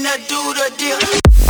finna do the deal.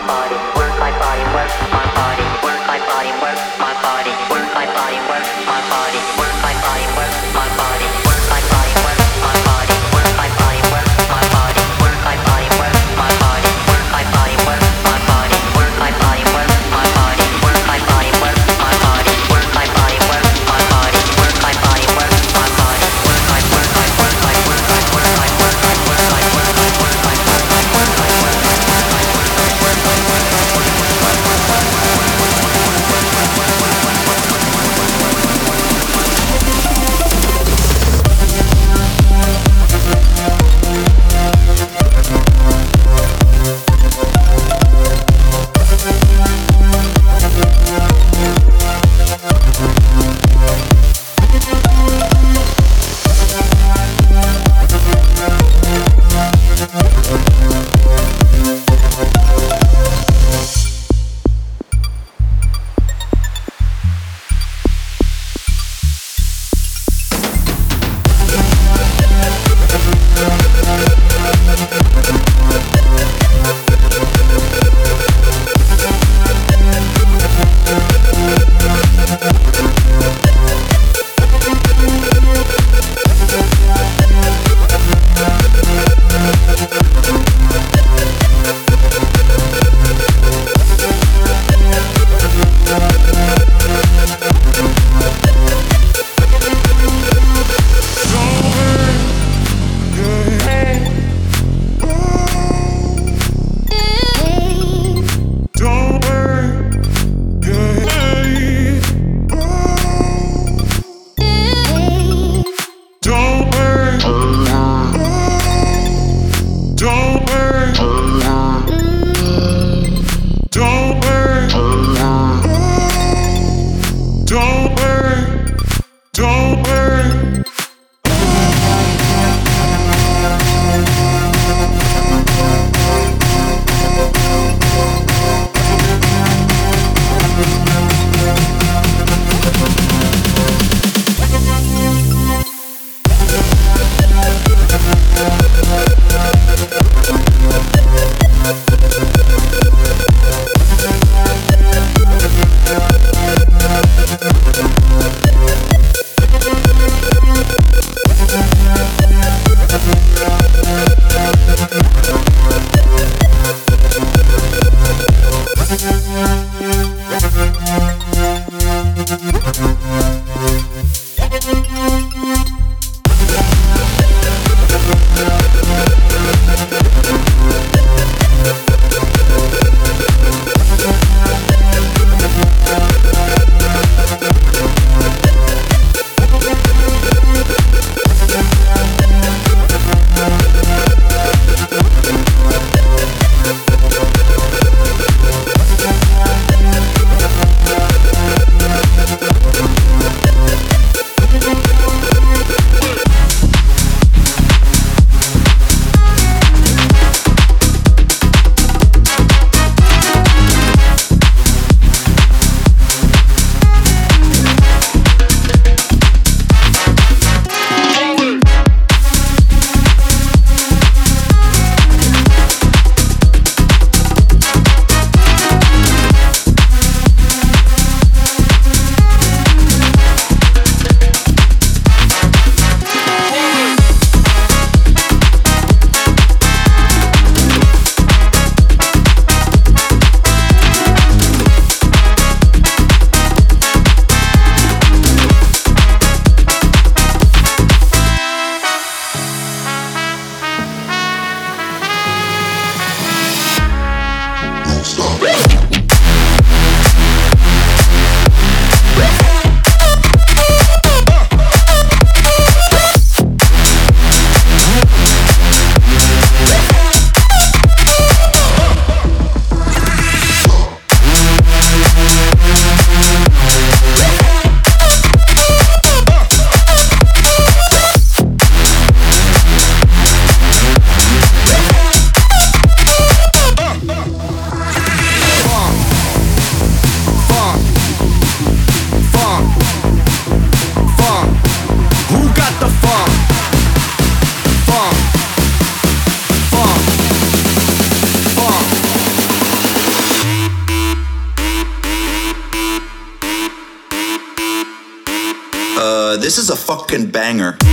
my body, work like body, work. fucking banger.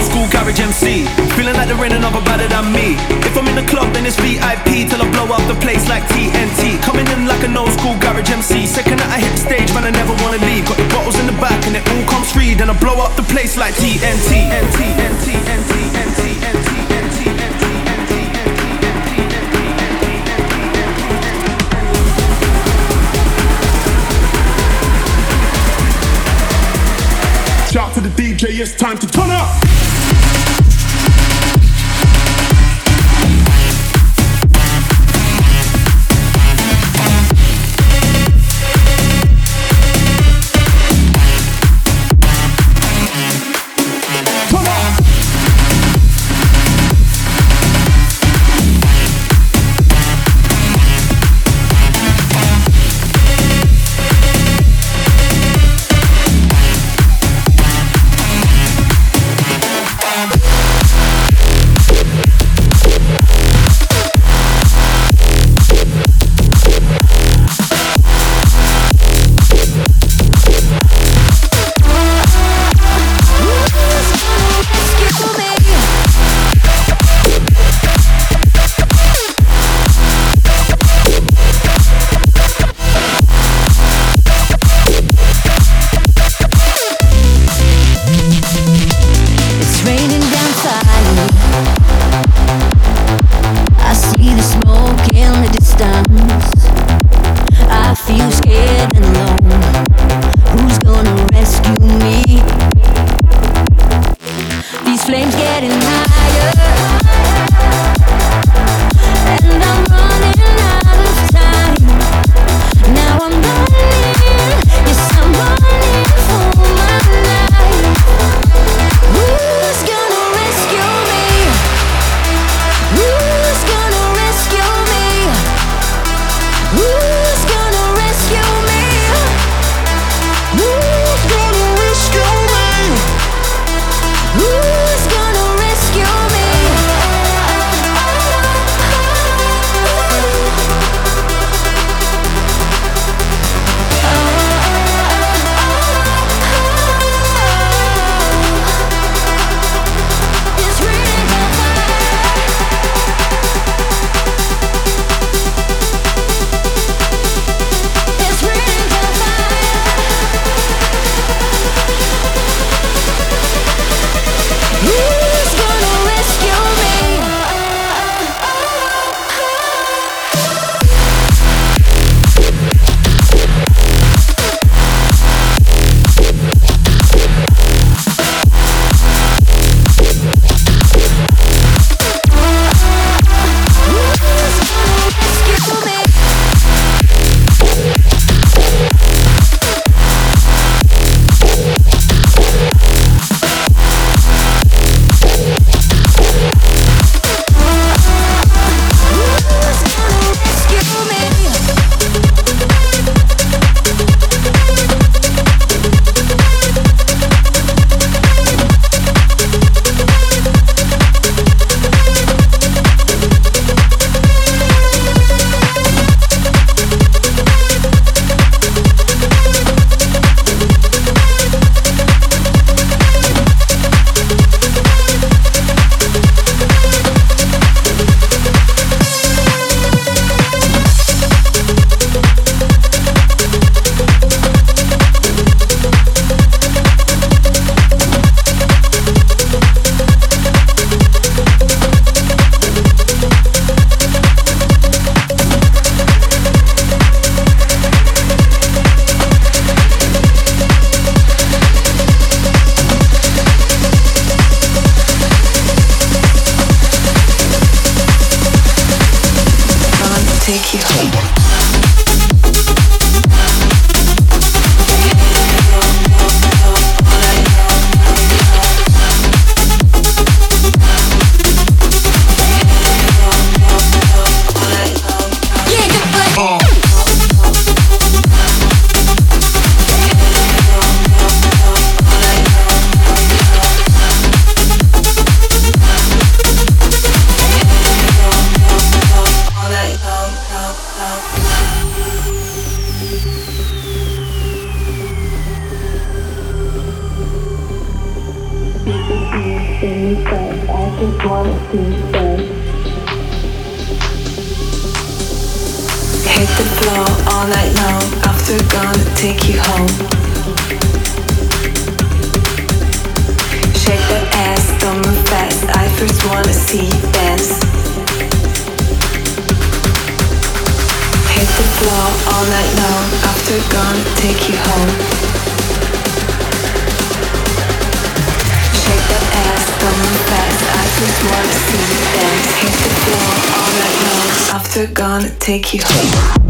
Old school garage MC. Feeling like they're in another better than me. If I'm in the club, then it's VIP till I blow up the place like TNT. Coming in like an old school garage MC. Second that I hit the stage, man, I never wanna leave. Got the bottles in the back and it all comes free. Then I blow up the place like TNT. NT, NT, Shout to the DJ, it's time to turn up! take you home. Shake that ass, don't move fast. I first wanna see dance. Hit the floor all night long. After take you home. Shake that ass, don't move fast. I first wanna see dance. Hit the floor all night long. After take you home.